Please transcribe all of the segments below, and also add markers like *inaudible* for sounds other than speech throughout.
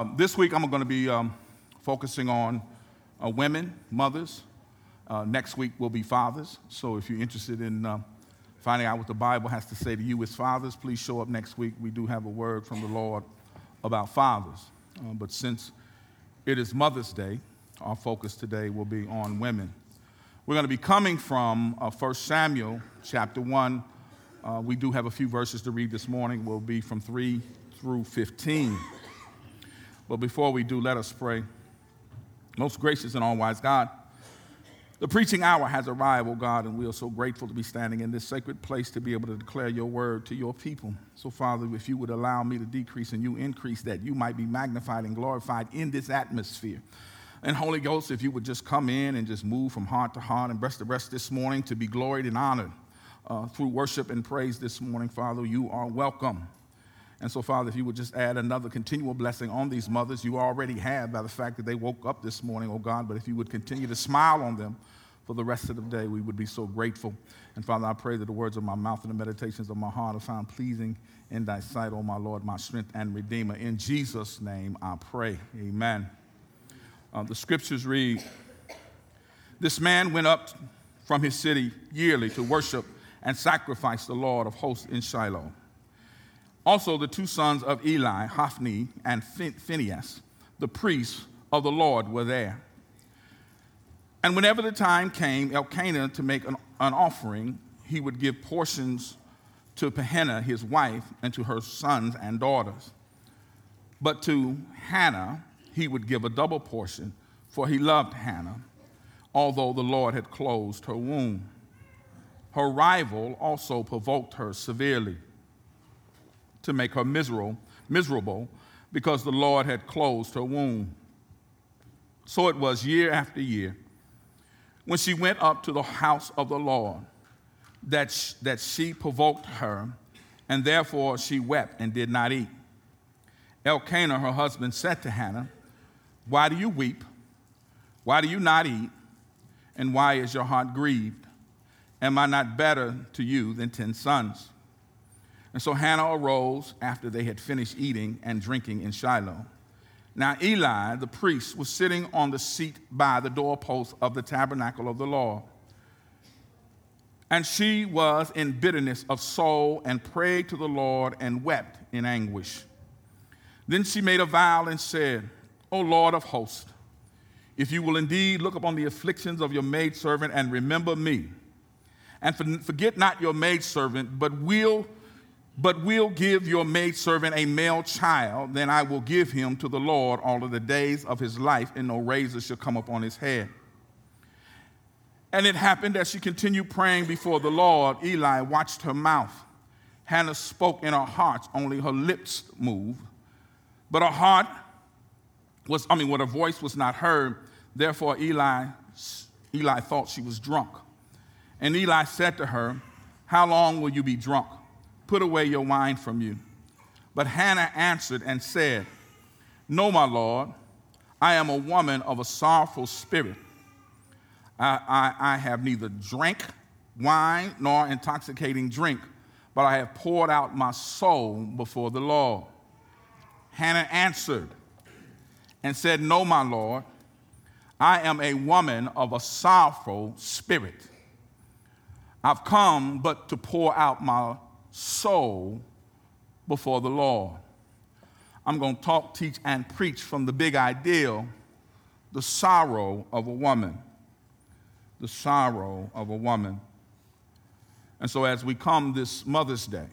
Um, this week, I'm going to be um, focusing on uh, women, mothers. Uh, next week will be fathers. So if you're interested in uh, finding out what the Bible has to say to you as fathers, please show up next week. We do have a word from the Lord about fathers. Uh, but since it is Mother's Day, our focus today will be on women. We're going to be coming from uh, 1 Samuel chapter 1. Uh, we do have a few verses to read this morning. We'll be from 3 through 15. But before we do, let us pray. Most gracious and all wise God, the preaching hour has arrived, O God, and we are so grateful to be standing in this sacred place to be able to declare your word to your people. So, Father, if you would allow me to decrease and you increase, that you might be magnified and glorified in this atmosphere. And Holy Ghost, if you would just come in and just move from heart to heart and rest the rest this morning to be gloried and honored uh, through worship and praise this morning, Father, you are welcome. And so, Father, if you would just add another continual blessing on these mothers, you already have by the fact that they woke up this morning, oh God, but if you would continue to smile on them for the rest of the day, we would be so grateful. And Father, I pray that the words of my mouth and the meditations of my heart are found pleasing in thy sight, oh my Lord, my strength and redeemer. In Jesus' name I pray. Amen. Uh, the scriptures read This man went up from his city yearly to worship and sacrifice the Lord of hosts in Shiloh. Also, the two sons of Eli, Hophni and Phinehas, the priests of the Lord, were there. And whenever the time came, Elkanah to make an, an offering, he would give portions to Peninnah, his wife, and to her sons and daughters. But to Hannah, he would give a double portion, for he loved Hannah, although the Lord had closed her womb. Her rival also provoked her severely to make her miserable, miserable because the Lord had closed her womb. So it was year after year when she went up to the house of the Lord that, that she provoked her, and therefore she wept and did not eat. Elkanah, her husband, said to Hannah, Why do you weep? Why do you not eat? And why is your heart grieved? Am I not better to you than ten sons? And so Hannah arose after they had finished eating and drinking in Shiloh. Now Eli, the priest, was sitting on the seat by the doorpost of the tabernacle of the law. And she was in bitterness of soul and prayed to the Lord and wept in anguish. Then she made a vow and said, O Lord of hosts, if you will indeed look upon the afflictions of your maidservant and remember me, and forget not your maidservant, but will but will give your maidservant a male child, then I will give him to the Lord all of the days of his life, and no razor shall come upon his head. And it happened as she continued praying before the Lord, Eli watched her mouth. Hannah spoke in her heart, only her lips moved. But her heart was, I mean, what her voice was not heard. Therefore, Eli, Eli thought she was drunk. And Eli said to her, How long will you be drunk? Put away your wine from you. But Hannah answered and said, No, my Lord, I am a woman of a sorrowful spirit. I, I, I have neither drank wine nor intoxicating drink, but I have poured out my soul before the Lord. Hannah answered and said, No, my Lord, I am a woman of a sorrowful spirit. I've come but to pour out my soul before the Lord. I'm going to talk, teach, and preach from the big ideal the sorrow of a woman. The sorrow of a woman. And so, as we come this Mother's Day,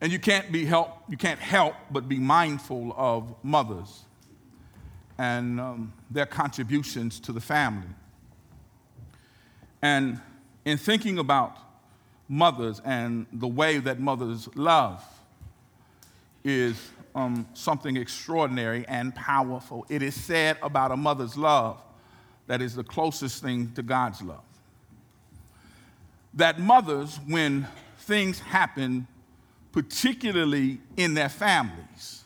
and you can't be help, you can't help but be mindful of mothers and um, their contributions to the family. And in thinking about mothers and the way that mothers love is um, something extraordinary and powerful. It is said about a mother's love that is the closest thing to God's love. That mothers, when things happen, particularly in their families,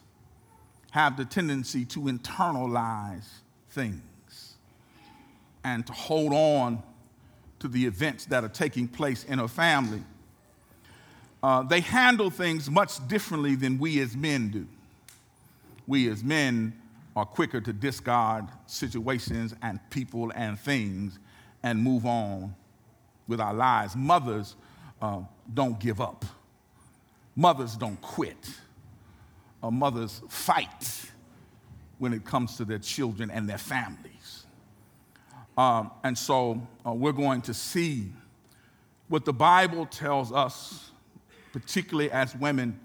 have the tendency to internalize things and to hold on to the events that are taking place in her family. Uh, they handle things much differently than we as men do. we as men are quicker to discard situations and people and things and move on with our lives. Mothers uh, don't give up, mothers don't quit, uh, mothers fight when it comes to their children and their families. Um, and so uh, we're going to see what the Bible tells us, particularly as women,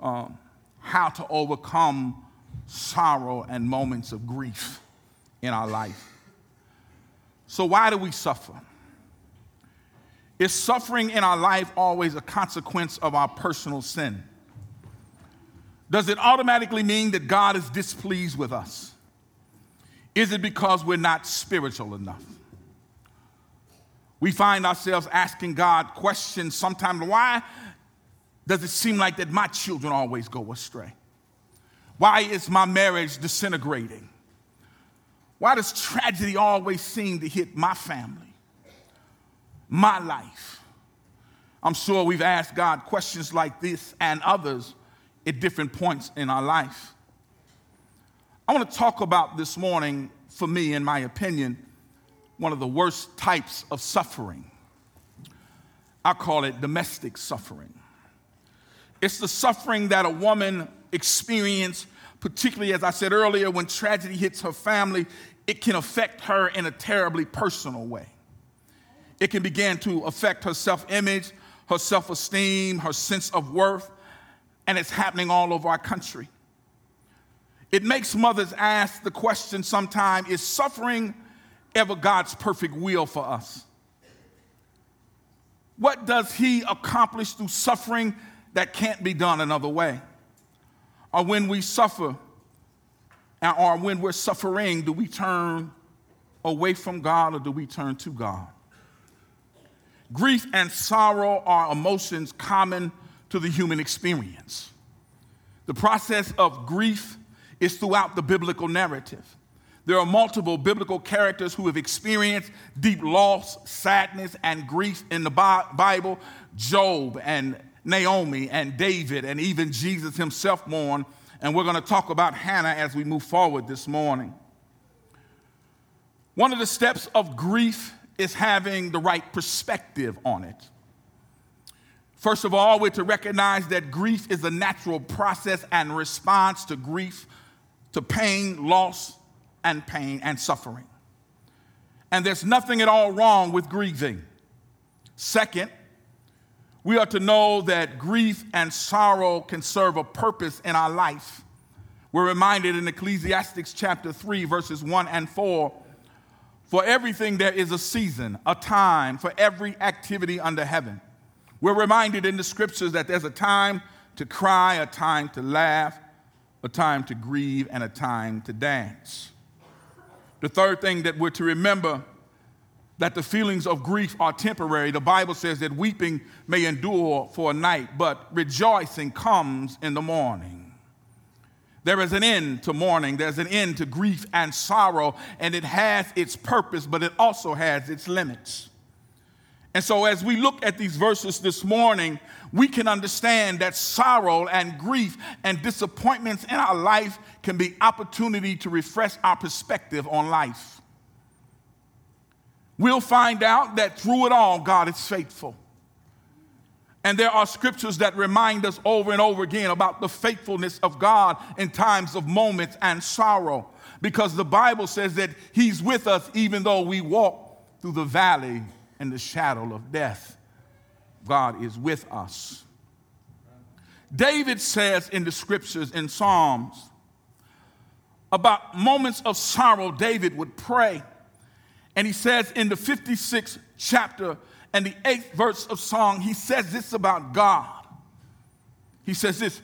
um, how to overcome sorrow and moments of grief in our life. So, why do we suffer? Is suffering in our life always a consequence of our personal sin? Does it automatically mean that God is displeased with us? Is it because we're not spiritual enough? We find ourselves asking God questions sometimes why does it seem like that my children always go astray? Why is my marriage disintegrating? Why does tragedy always seem to hit my family, my life? I'm sure we've asked God questions like this and others at different points in our life. I want to talk about this morning, for me, in my opinion, one of the worst types of suffering. I call it domestic suffering. It's the suffering that a woman experience, particularly as I said earlier, when tragedy hits her family, it can affect her in a terribly personal way. It can begin to affect her self image, her self esteem, her sense of worth, and it's happening all over our country. It makes mothers ask the question sometimes is suffering ever God's perfect will for us? What does He accomplish through suffering that can't be done another way? Or when we suffer, or when we're suffering, do we turn away from God or do we turn to God? Grief and sorrow are emotions common to the human experience. The process of grief is throughout the biblical narrative. There are multiple biblical characters who have experienced deep loss, sadness, and grief in the Bible Job and Naomi and David and even Jesus himself mourned. And we're going to talk about Hannah as we move forward this morning. One of the steps of grief is having the right perspective on it. First of all, we're to recognize that grief is a natural process and response to grief, to pain, loss, and pain and suffering. And there's nothing at all wrong with grieving. Second, we are to know that grief and sorrow can serve a purpose in our life. We're reminded in Ecclesiastes chapter 3, verses 1 and 4 for everything there is a season, a time for every activity under heaven. We're reminded in the scriptures that there's a time to cry, a time to laugh, a time to grieve, and a time to dance. The third thing that we're to remember that the feelings of grief are temporary. The Bible says that weeping may endure for a night, but rejoicing comes in the morning. There is an end to mourning, there's an end to grief and sorrow, and it has its purpose, but it also has its limits. And so, as we look at these verses this morning, we can understand that sorrow and grief and disappointments in our life can be opportunity to refresh our perspective on life we'll find out that through it all, God is faithful. And there are scriptures that remind us over and over again about the faithfulness of God in times of moments and sorrow. Because the Bible says that He's with us even though we walk through the valley in the shadow of death. God is with us. David says in the scriptures in Psalms about moments of sorrow, David would pray. And he says in the 56th chapter and the eighth verse of song, he says this about God. He says this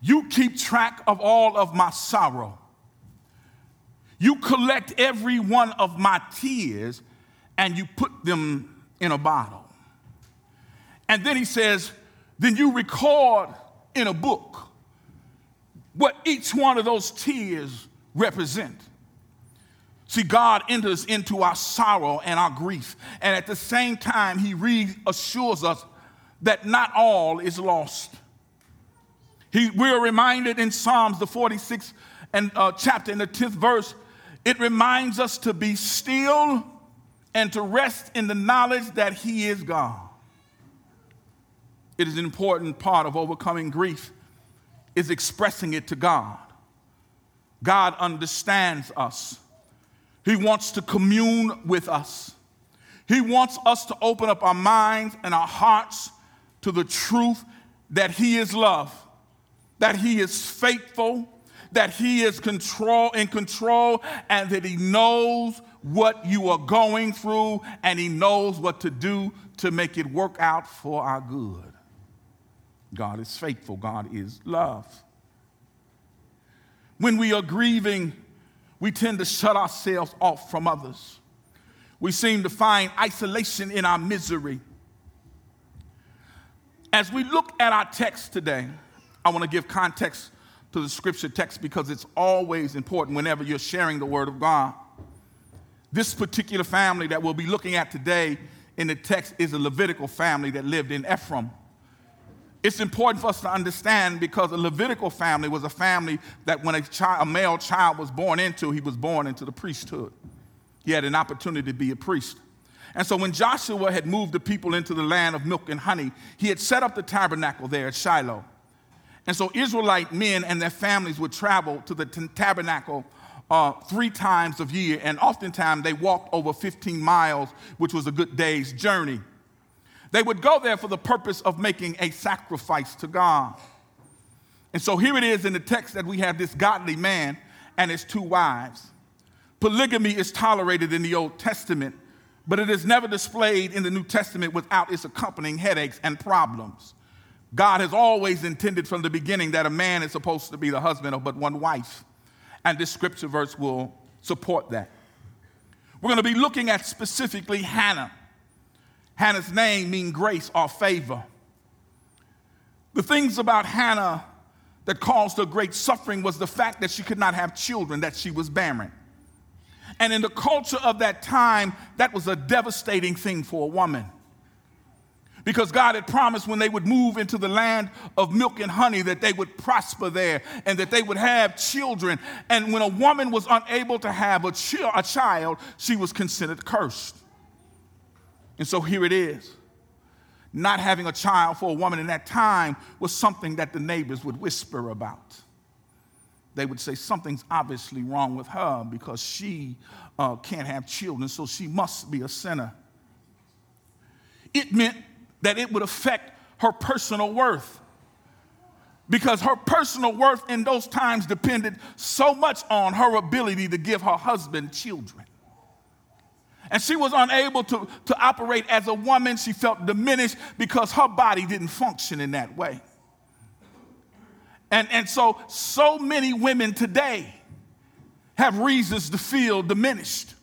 You keep track of all of my sorrow. You collect every one of my tears and you put them in a bottle. And then he says, Then you record in a book what each one of those tears represent. See, God enters into our sorrow and our grief, and at the same time, He reassures us that not all is lost. He, we're reminded in Psalms, the 46th and, uh, chapter, in the 10th verse, it reminds us to be still and to rest in the knowledge that He is God. It is an important part of overcoming grief is expressing it to God. God understands us. He wants to commune with us. He wants us to open up our minds and our hearts to the truth that He is love, that He is faithful, that He is control in control, and that He knows what you are going through, and He knows what to do to make it work out for our good. God is faithful. God is love. When we are grieving, we tend to shut ourselves off from others. We seem to find isolation in our misery. As we look at our text today, I want to give context to the scripture text because it's always important whenever you're sharing the word of God. This particular family that we'll be looking at today in the text is a Levitical family that lived in Ephraim. It's important for us to understand because a Levitical family was a family that when a, child, a male child was born into, he was born into the priesthood he had an opportunity to be a priest. And so when Joshua had moved the people into the land of milk and honey, he had set up the tabernacle there at Shiloh. And so Israelite men and their families would travel to the t- tabernacle uh, three times a year, and oftentimes they walked over 15 miles, which was a good day's journey. They would go there for the purpose of making a sacrifice to God. And so here it is in the text that we have this godly man and his two wives. Polygamy is tolerated in the Old Testament, but it is never displayed in the New Testament without its accompanying headaches and problems. God has always intended from the beginning that a man is supposed to be the husband of but one wife, and this scripture verse will support that. We're going to be looking at specifically Hannah. Hannah's name means grace or favor. The things about Hannah that caused her great suffering was the fact that she could not have children, that she was barren. And in the culture of that time, that was a devastating thing for a woman. Because God had promised when they would move into the land of milk and honey that they would prosper there and that they would have children. And when a woman was unable to have a, ch- a child, she was considered cursed. And so here it is. Not having a child for a woman in that time was something that the neighbors would whisper about they would say something's obviously wrong with her because she uh, can't have children, so she must be a sinner. It meant that it would affect her personal worth because her personal worth in those times depended so much on her ability to give her husband children. And she was unable to, to operate as a woman. She felt diminished because her body didn't function in that way. And, and so, so many women today have reasons to feel diminished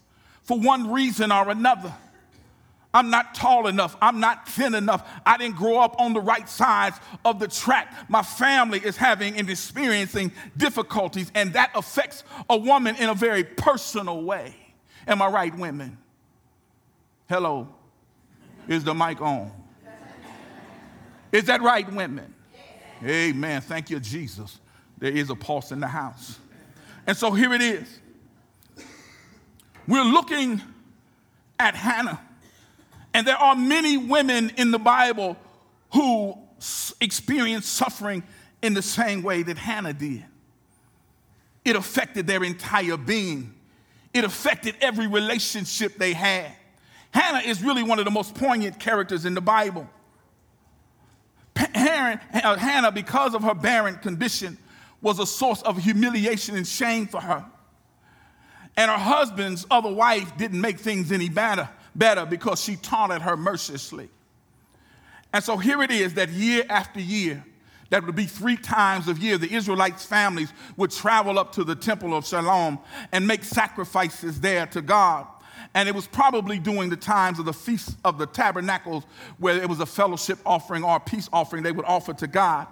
for one reason or another. I'm not tall enough. I'm not thin enough. I didn't grow up on the right sides of the track. My family is having and experiencing difficulties, and that affects a woman in a very personal way. Am I right, women? Hello. Is the mic on? Is that right, women? Amen. Thank you, Jesus. There is a pulse in the house. And so here it is. We're looking at Hannah. And there are many women in the Bible who experienced suffering in the same way that Hannah did. It affected their entire being, it affected every relationship they had. Hannah is really one of the most poignant characters in the Bible. Uh, Hannah, because of her barren condition, was a source of humiliation and shame for her. And her husband's other wife didn't make things any better, better because she taunted her mercilessly. And so here it is that year after year, that would be three times a year, the Israelites' families would travel up to the temple of Shalom and make sacrifices there to God. And it was probably during the times of the Feast of the Tabernacles where it was a fellowship offering or a peace offering they would offer to God.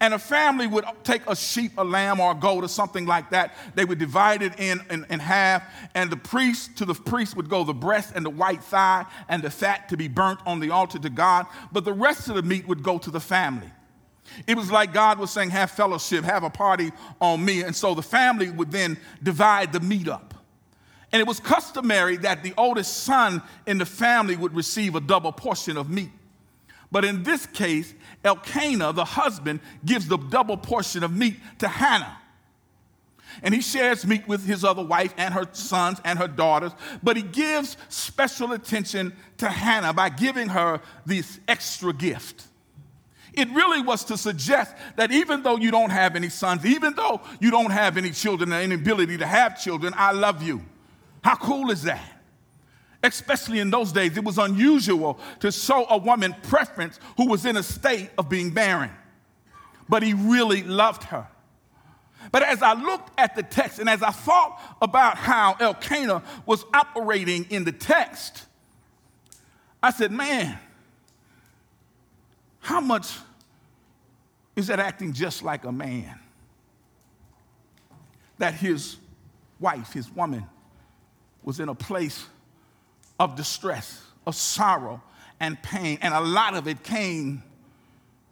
And a family would take a sheep, a lamb, or a goat, or something like that. They would divide it in, in, in, half, and the priest, to the priest would go the breast and the white thigh and the fat to be burnt on the altar to God, but the rest of the meat would go to the family. It was like God was saying, Have fellowship, have a party on me. And so the family would then divide the meat up. And it was customary that the oldest son in the family would receive a double portion of meat. But in this case, Elkanah, the husband, gives the double portion of meat to Hannah. And he shares meat with his other wife and her sons and her daughters, but he gives special attention to Hannah by giving her this extra gift. It really was to suggest that even though you don't have any sons, even though you don't have any children or any ability to have children, I love you. How cool is that? Especially in those days, it was unusual to show a woman preference who was in a state of being barren. But he really loved her. But as I looked at the text and as I thought about how Elkanah was operating in the text, I said, man, how much is that acting just like a man? That his wife, his woman, was in a place of distress, of sorrow, and pain. And a lot of it came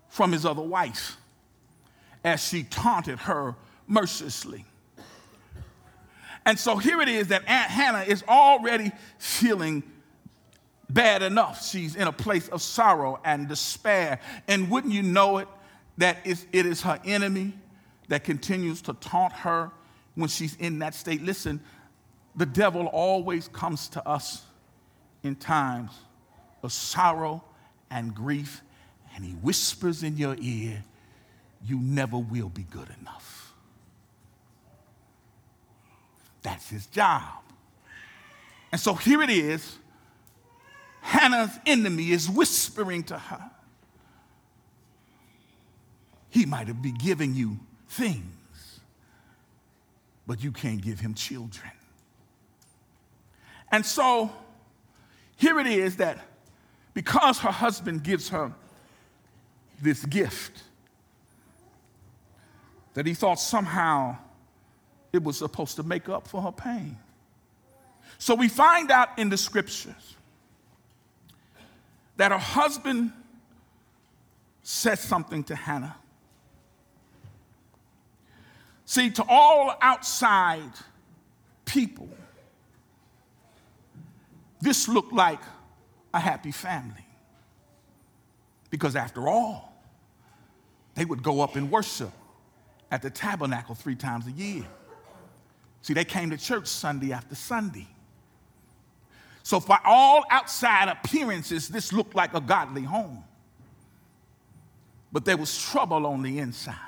from his other wife as she taunted her mercilessly. And so here it is that Aunt Hannah is already feeling bad enough. She's in a place of sorrow and despair. And wouldn't you know it, that it is her enemy that continues to taunt her when she's in that state? Listen, the devil always comes to us in times of sorrow and grief, and he whispers in your ear, You never will be good enough. That's his job. And so here it is Hannah's enemy is whispering to her. He might have been giving you things, but you can't give him children. And so here it is that because her husband gives her this gift, that he thought somehow it was supposed to make up for her pain. So we find out in the scriptures that her husband said something to Hannah. See, to all outside people, this looked like a happy family. Because after all, they would go up and worship at the tabernacle three times a year. See, they came to church Sunday after Sunday. So, for all outside appearances, this looked like a godly home. But there was trouble on the inside.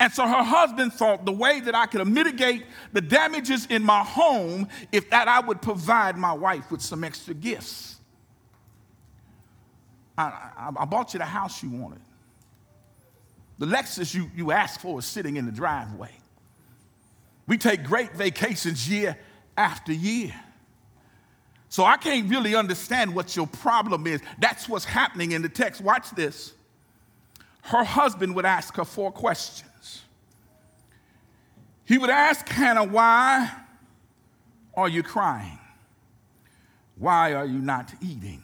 And so her husband thought the way that I could mitigate the damages in my home if that I would provide my wife with some extra gifts. I, I, I bought you the house you wanted. The Lexus you, you asked for is sitting in the driveway. We take great vacations year after year. So I can't really understand what your problem is. That's what's happening in the text. Watch this. Her husband would ask her four questions. He would ask Hannah, Why are you crying? Why are you not eating?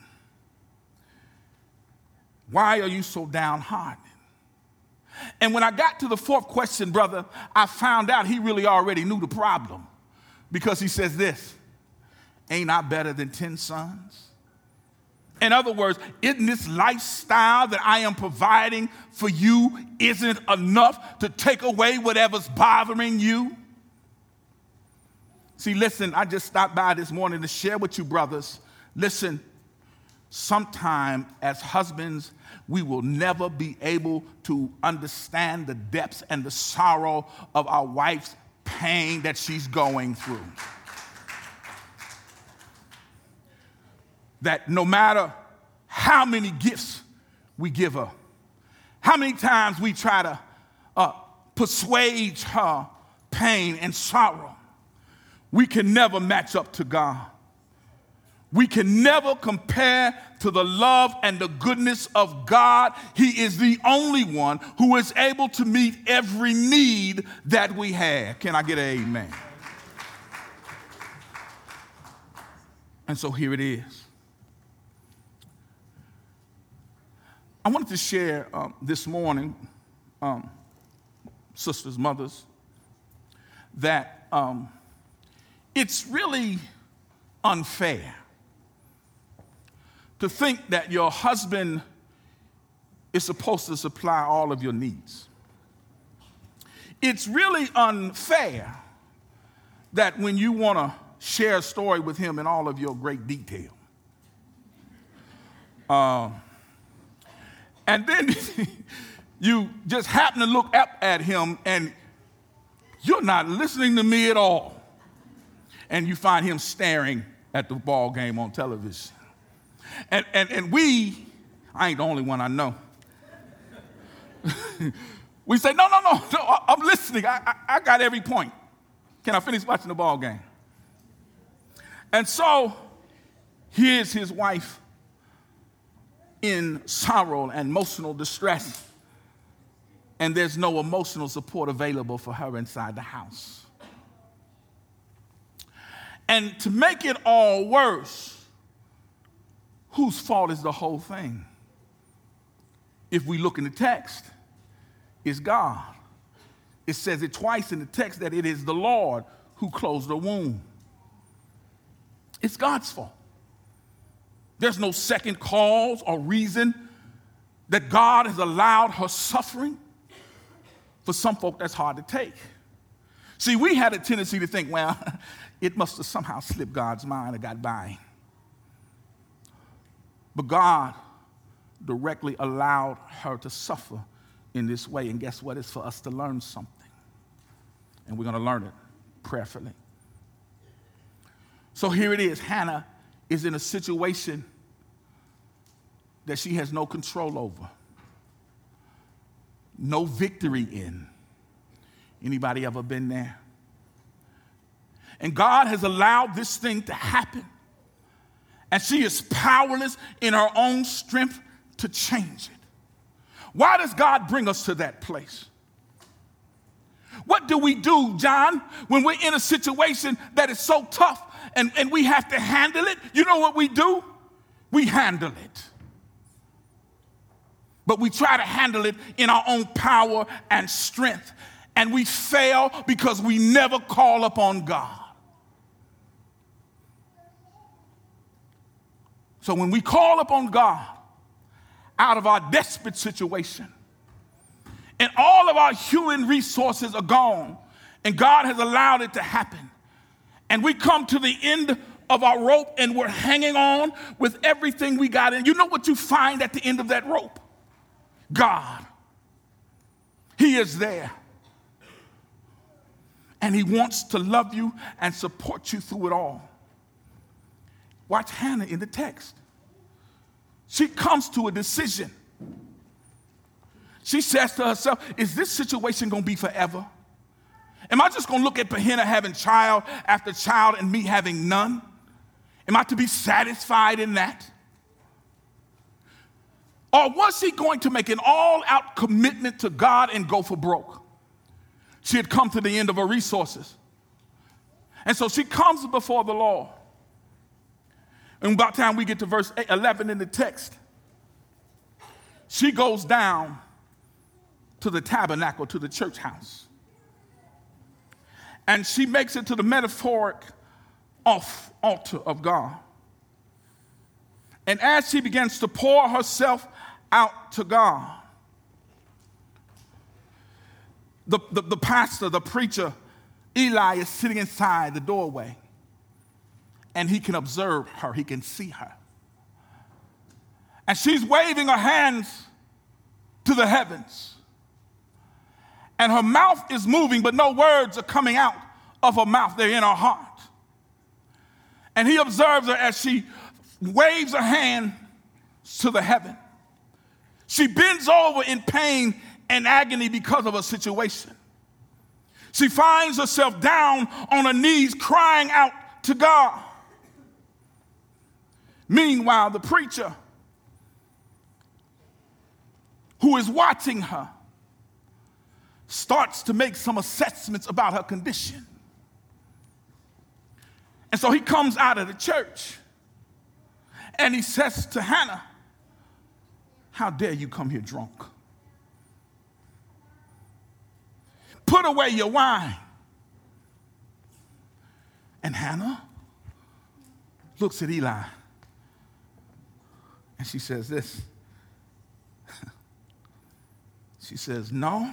Why are you so downhearted? And when I got to the fourth question, brother, I found out he really already knew the problem because he says this Ain't I better than 10 sons? In other words, isn't this lifestyle that I am providing for you isn't enough to take away whatever's bothering you? See, listen, I just stopped by this morning to share with you, brothers. Listen, sometime as husbands, we will never be able to understand the depths and the sorrow of our wife's pain that she's going through. That no matter how many gifts we give her, how many times we try to uh, persuade her pain and sorrow, we can never match up to God. We can never compare to the love and the goodness of God. He is the only one who is able to meet every need that we have. Can I get an amen? And so here it is. I wanted to share um, this morning, um, sisters, mothers, that um, it's really unfair to think that your husband is supposed to supply all of your needs. It's really unfair that when you want to share a story with him in all of your great detail, uh, and then *laughs* you just happen to look up at him and you're not listening to me at all. And you find him staring at the ball game on television. And, and, and we, I ain't the only one I know. *laughs* we say, no, no, no, no, I'm listening. I, I, I got every point. Can I finish watching the ball game? And so here's his wife in sorrow and emotional distress, and there's no emotional support available for her inside the house. And to make it all worse, whose fault is the whole thing? If we look in the text, it's God. It says it twice in the text that it is the Lord who closed the womb. It's God's fault. There's no second cause or reason that God has allowed her suffering. For some folk, that's hard to take. See, we had a tendency to think, well, *laughs* it must have somehow slipped God's mind or got by. But God directly allowed her to suffer in this way. And guess what? It's for us to learn something. And we're going to learn it prayerfully. So here it is Hannah is in a situation that she has no control over, no victory in. Anybody ever been there? And God has allowed this thing to happen. And she is powerless in her own strength to change it. Why does God bring us to that place? What do we do, John, when we're in a situation that is so tough and, and we have to handle it? You know what we do? We handle it. But we try to handle it in our own power and strength. And we fail because we never call upon God. So when we call upon God out of our desperate situation, and all of our human resources are gone, and God has allowed it to happen, and we come to the end of our rope and we're hanging on with everything we got, and you know what you find at the end of that rope? God. He is there. And He wants to love you and support you through it all. Watch Hannah in the text. She comes to a decision. She says to herself, Is this situation gonna be forever? Am I just gonna look at Peninnah having child after child and me having none? Am I to be satisfied in that? Or was he going to make an all out commitment to God and go for broke? She had come to the end of her resources. And so she comes before the Lord. And about time we get to verse 11 in the text, she goes down to the tabernacle, to the church house. And she makes it to the metaphoric off altar of God. And as she begins to pour herself out to God, the, the, the pastor, the preacher, Eli is sitting inside the doorway and he can observe her, he can see her. And she's waving her hands to the heavens. And her mouth is moving, but no words are coming out of her mouth, they're in her heart. And he observes her as she waves her hand to the heaven. She bends over in pain and agony because of her situation. She finds herself down on her knees crying out to God. Meanwhile, the preacher who is watching her starts to make some assessments about her condition. And so he comes out of the church and he says to Hannah, How dare you come here drunk? Put away your wine. And Hannah looks at Eli and she says this. *laughs* she says, No,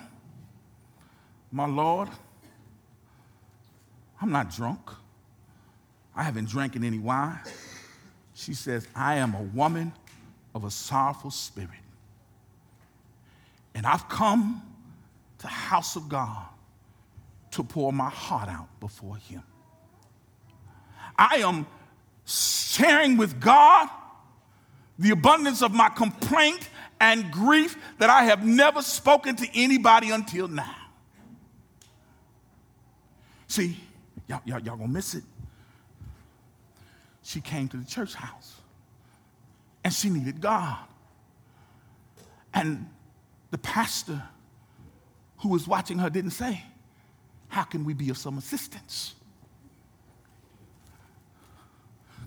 my Lord, I'm not drunk. I haven't drank any wine. She says, I am a woman of a sorrowful spirit. And I've come to the house of God to pour my heart out before Him. I am sharing with God the abundance of my complaint and grief that I have never spoken to anybody until now. See, y'all, y'all, y'all gonna miss it. She came to the church house and she needed God. And the pastor who was watching her didn't say, How can we be of some assistance?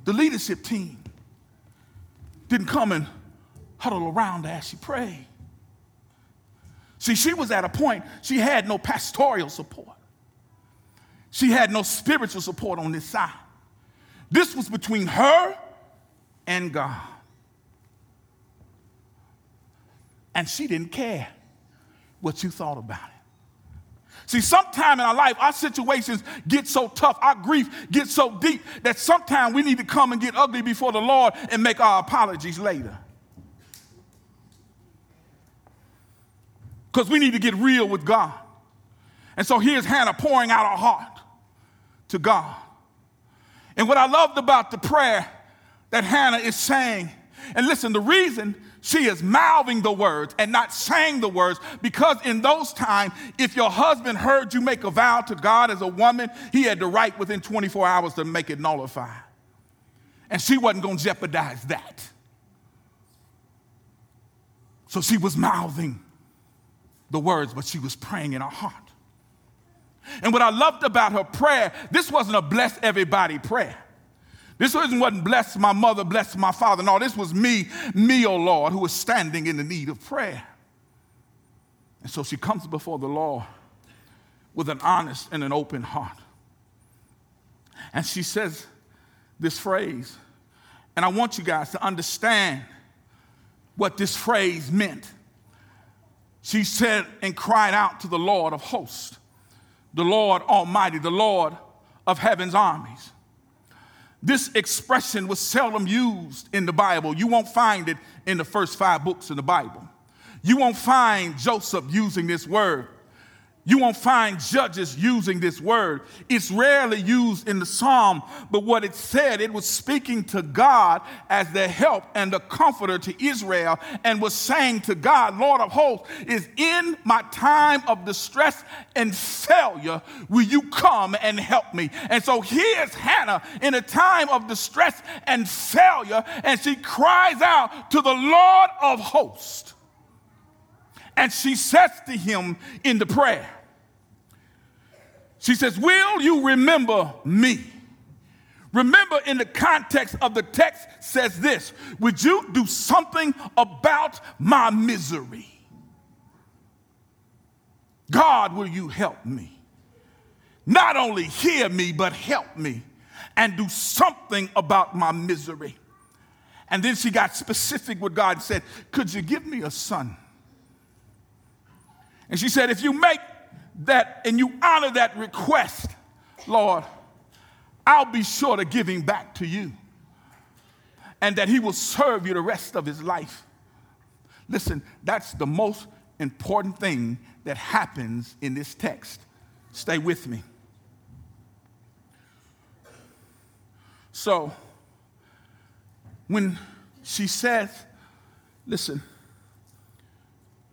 The leadership team didn't come and huddle around as she prayed. See, she was at a point, she had no pastoral support. She had no spiritual support on this side. This was between her and God. And she didn't care what you thought about it. See, sometime in our life, our situations get so tough, our grief gets so deep that sometimes we need to come and get ugly before the Lord and make our apologies later. Because we need to get real with God. And so here's Hannah pouring out her heart to God. And what I loved about the prayer that Hannah is saying, and listen, the reason she is mouthing the words and not saying the words because in those times, if your husband heard you make a vow to God as a woman, he had the right within 24 hours to make it nullified. And she wasn't going to jeopardize that. So she was mouthing the words, but she was praying in her heart. And what I loved about her prayer, this wasn't a bless everybody prayer. This wasn't bless my mother, bless my father. No, this was me, me, oh Lord, who was standing in the need of prayer. And so she comes before the Lord with an honest and an open heart. And she says this phrase, and I want you guys to understand what this phrase meant. She said and cried out to the Lord of hosts, the Lord Almighty, the Lord of heaven's armies. This expression was seldom used in the Bible. You won't find it in the first five books in the Bible. You won't find Joseph using this word. You won't find judges using this word. It's rarely used in the psalm, but what it said, it was speaking to God as the help and the comforter to Israel and was saying to God, Lord of hosts, is in my time of distress and failure, will you come and help me? And so here's Hannah in a time of distress and failure, and she cries out to the Lord of hosts. And she says to him in the prayer, she says, Will you remember me? Remember, in the context of the text, says this Would you do something about my misery? God, will you help me? Not only hear me, but help me and do something about my misery. And then she got specific with God and said, Could you give me a son? And she said, If you make that and you honor that request, Lord, I'll be sure to give him back to you and that he will serve you the rest of his life. Listen, that's the most important thing that happens in this text. Stay with me. So, when she says, Listen,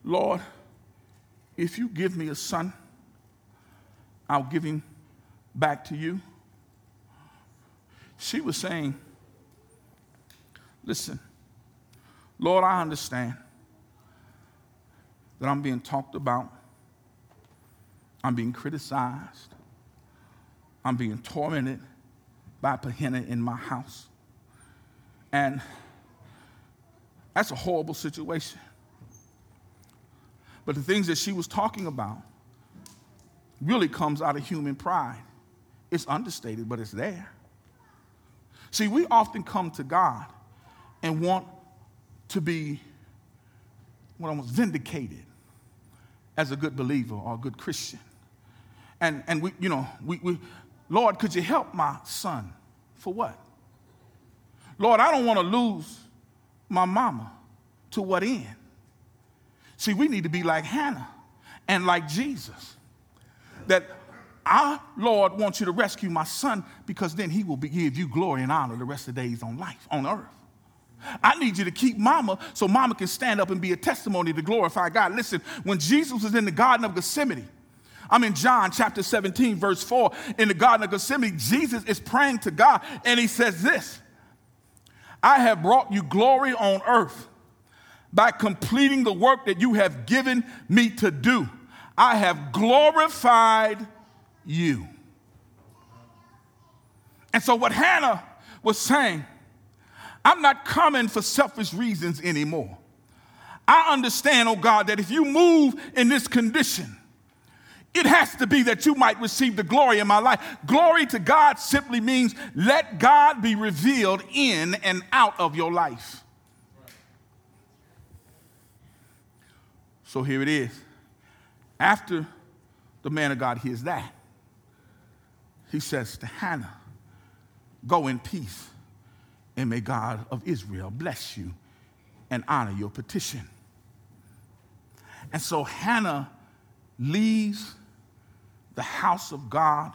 Lord, if you give me a son, I'll give him back to you. She was saying, Listen, Lord, I understand that I'm being talked about, I'm being criticized, I'm being tormented by Peninnah in my house. And that's a horrible situation. But the things that she was talking about really comes out of human pride. It's understated, but it's there. See, we often come to God and want to be what I almost vindicated as a good believer or a good Christian. And, and we, you know, we, we, Lord, could you help my son? For what? Lord, I don't want to lose my mama. To what end? See, we need to be like Hannah and like Jesus. That our Lord wants you to rescue my son because then he will give you glory and honor the rest of the days on life, on earth. I need you to keep mama so mama can stand up and be a testimony to glorify God. Listen, when Jesus was in the Garden of Gethsemane, I'm in John chapter 17, verse 4. In the Garden of Gethsemane, Jesus is praying to God and he says this I have brought you glory on earth by completing the work that you have given me to do. I have glorified you. And so, what Hannah was saying, I'm not coming for selfish reasons anymore. I understand, oh God, that if you move in this condition, it has to be that you might receive the glory in my life. Glory to God simply means let God be revealed in and out of your life. So here it is. After the man of God hears that, he says to Hannah, Go in peace, and may God of Israel bless you and honor your petition. And so Hannah leaves the house of God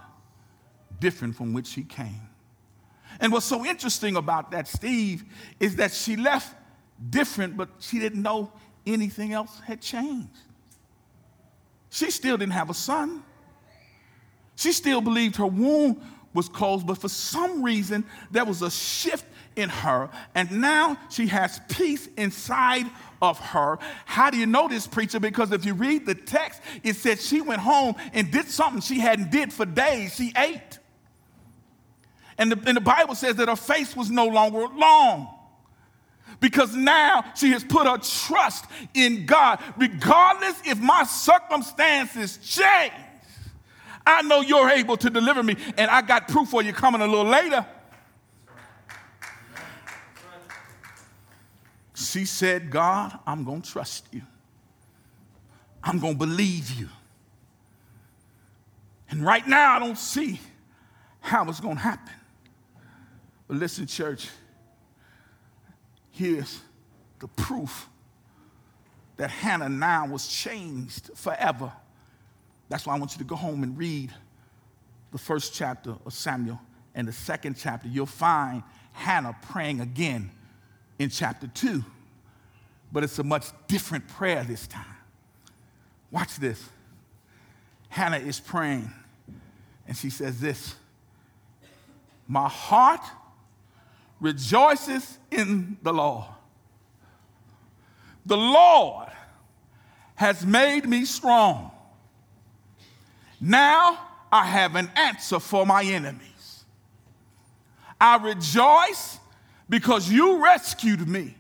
different from which she came. And what's so interesting about that, Steve, is that she left different, but she didn't know anything else had changed. She still didn't have a son. She still believed her womb was closed, but for some reason, there was a shift in her, and now she has peace inside of her. How do you know this, preacher? Because if you read the text, it says she went home and did something she hadn't did for days. She ate. And the, and the Bible says that her face was no longer long because now she has put her trust in God. Regardless if my circumstances change, I know you're able to deliver me. And I got proof for you coming a little later. She said, God, I'm going to trust you. I'm going to believe you. And right now, I don't see how it's going to happen. But listen, church, here's the proof that Hannah now was changed forever. That's why I want you to go home and read the first chapter of Samuel and the second chapter. You'll find Hannah praying again in chapter 2. But it's a much different prayer this time. Watch this. Hannah is praying, and she says this My heart rejoices in the Lord. The Lord has made me strong. Now I have an answer for my enemies. I rejoice because you rescued me.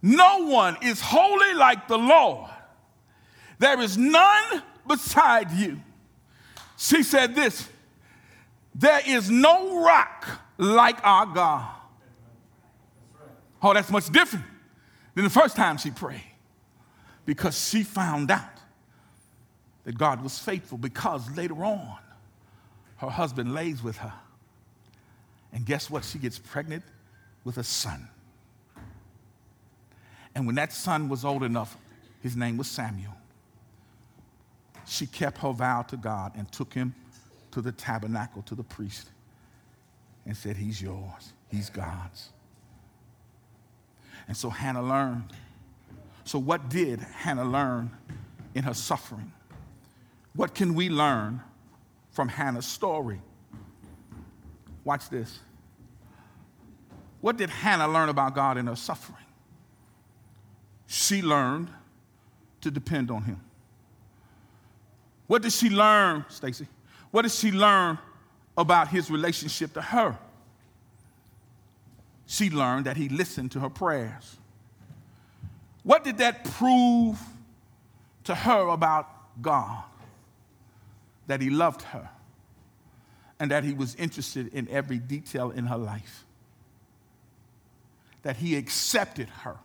No one is holy like the Lord. There is none beside you. She said this there is no rock like our God. Oh, that's much different than the first time she prayed because she found out that God was faithful because later on her husband lays with her. And guess what? She gets pregnant with a son. And when that son was old enough, his name was Samuel. She kept her vow to God and took him to the tabernacle to the priest and said, He's yours, He's God's. And so Hannah learned. So, what did Hannah learn in her suffering? What can we learn from Hannah's story? Watch this. What did Hannah learn about God in her suffering? She learned to depend on Him. What did she learn, Stacy? What did she learn about His relationship to her? She learned that He listened to her prayers. What did that prove to her about God, that he loved her, and that he was interested in every detail in her life, that he accepted her.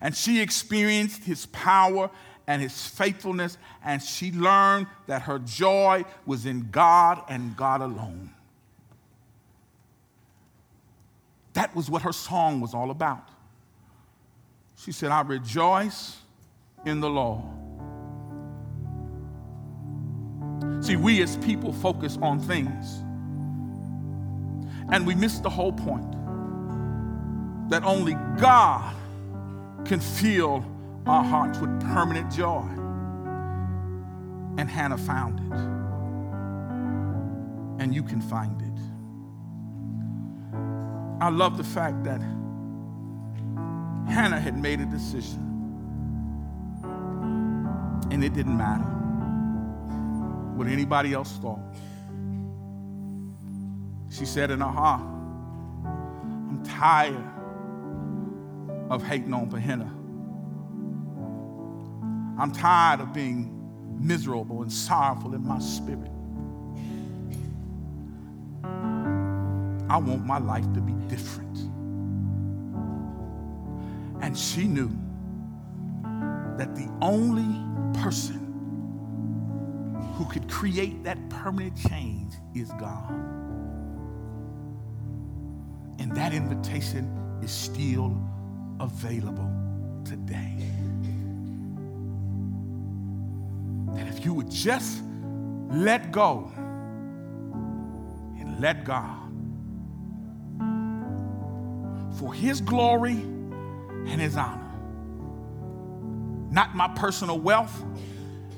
And she experienced his power and his faithfulness, and she learned that her joy was in God and God alone. That was what her song was all about. She said, I rejoice in the Lord. See, we as people focus on things, and we miss the whole point that only God can fill our hearts with permanent joy. And Hannah found it. And you can find it. I love the fact that Hannah had made a decision. And it didn't matter what anybody else thought. She said in her heart, I'm tired of hating on Peninnah. I'm tired of being miserable and sorrowful in my spirit. I want my life to be different. And she knew that the only person who could create that permanent change is God. And that invitation is still available today. You would just let go and let God for His glory and His honor, not my personal wealth,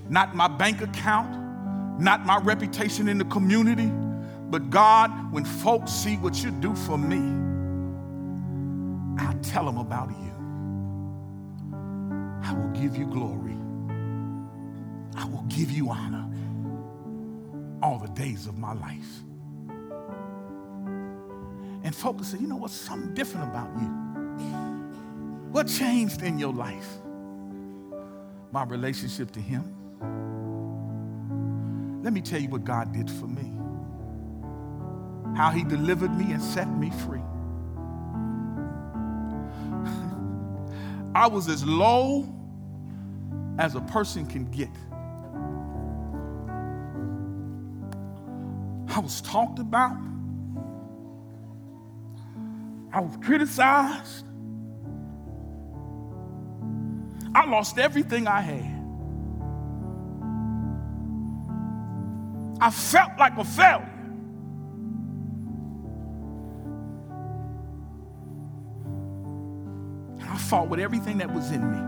not my bank account, not my reputation in the community, but God, when folks see what you do for me, I'll tell them about you. I will give you glory. I will give you honor all the days of my life. And folks say, you know what's something different about you? What changed in your life? My relationship to Him. Let me tell you what God did for me. How He delivered me and set me free. *laughs* I was as low as a person can get. I was talked about. I was criticized. I lost everything I had. I felt like a failure. And I fought with everything that was in me.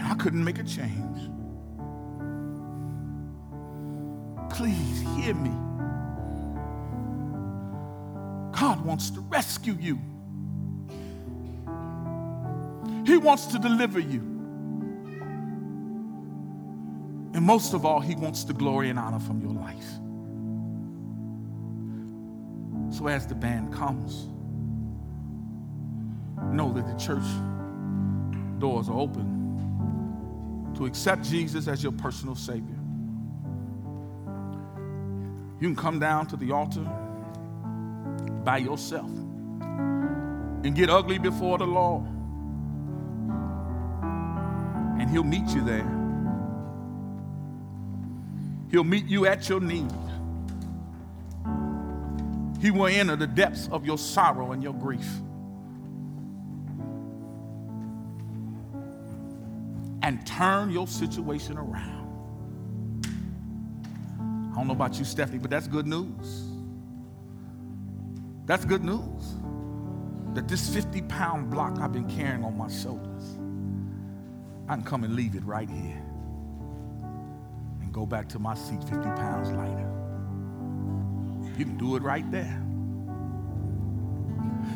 And I couldn't make a change. Please hear me. God wants to rescue you. He wants to deliver you. And most of all, He wants the glory and honor from your life. So as the band comes, know that the church doors are open to accept Jesus as your personal Savior. You can come down to the altar by yourself and get ugly before the Lord. And He'll meet you there. He'll meet you at your need. He will enter the depths of your sorrow and your grief. And turn your situation around. Don't know about you, Stephanie, but that's good news. That's good news. That this 50 pound block I've been carrying on my shoulders, I can come and leave it right here and go back to my seat 50 pounds lighter. You can do it right there.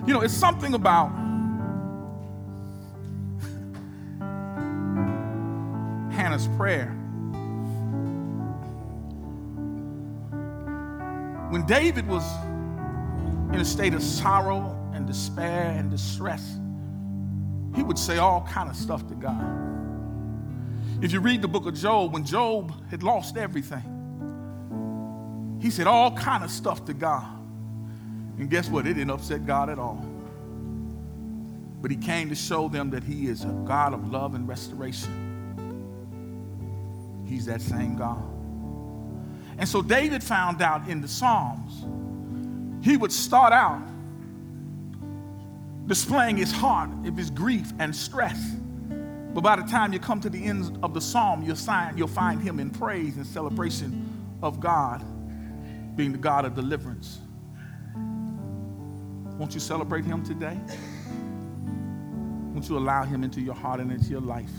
You know, it's something about *laughs* Hannah's prayer. When David was in a state of sorrow and despair and distress, he would say all kind of stuff to God. If you read the book of Job, when Job had lost everything, he said all kind of stuff to God. And guess what? It didn't upset God at all. But he came to show them that he is a God of love and restoration. He's that same God. And so David found out in the Psalms, he would start out displaying his heart of his grief and stress. But by the time you come to the end of the psalm, you'll find, you'll find him in praise and celebration of God being the God of deliverance. Won't you celebrate him today? Won't you allow him into your heart and into your life?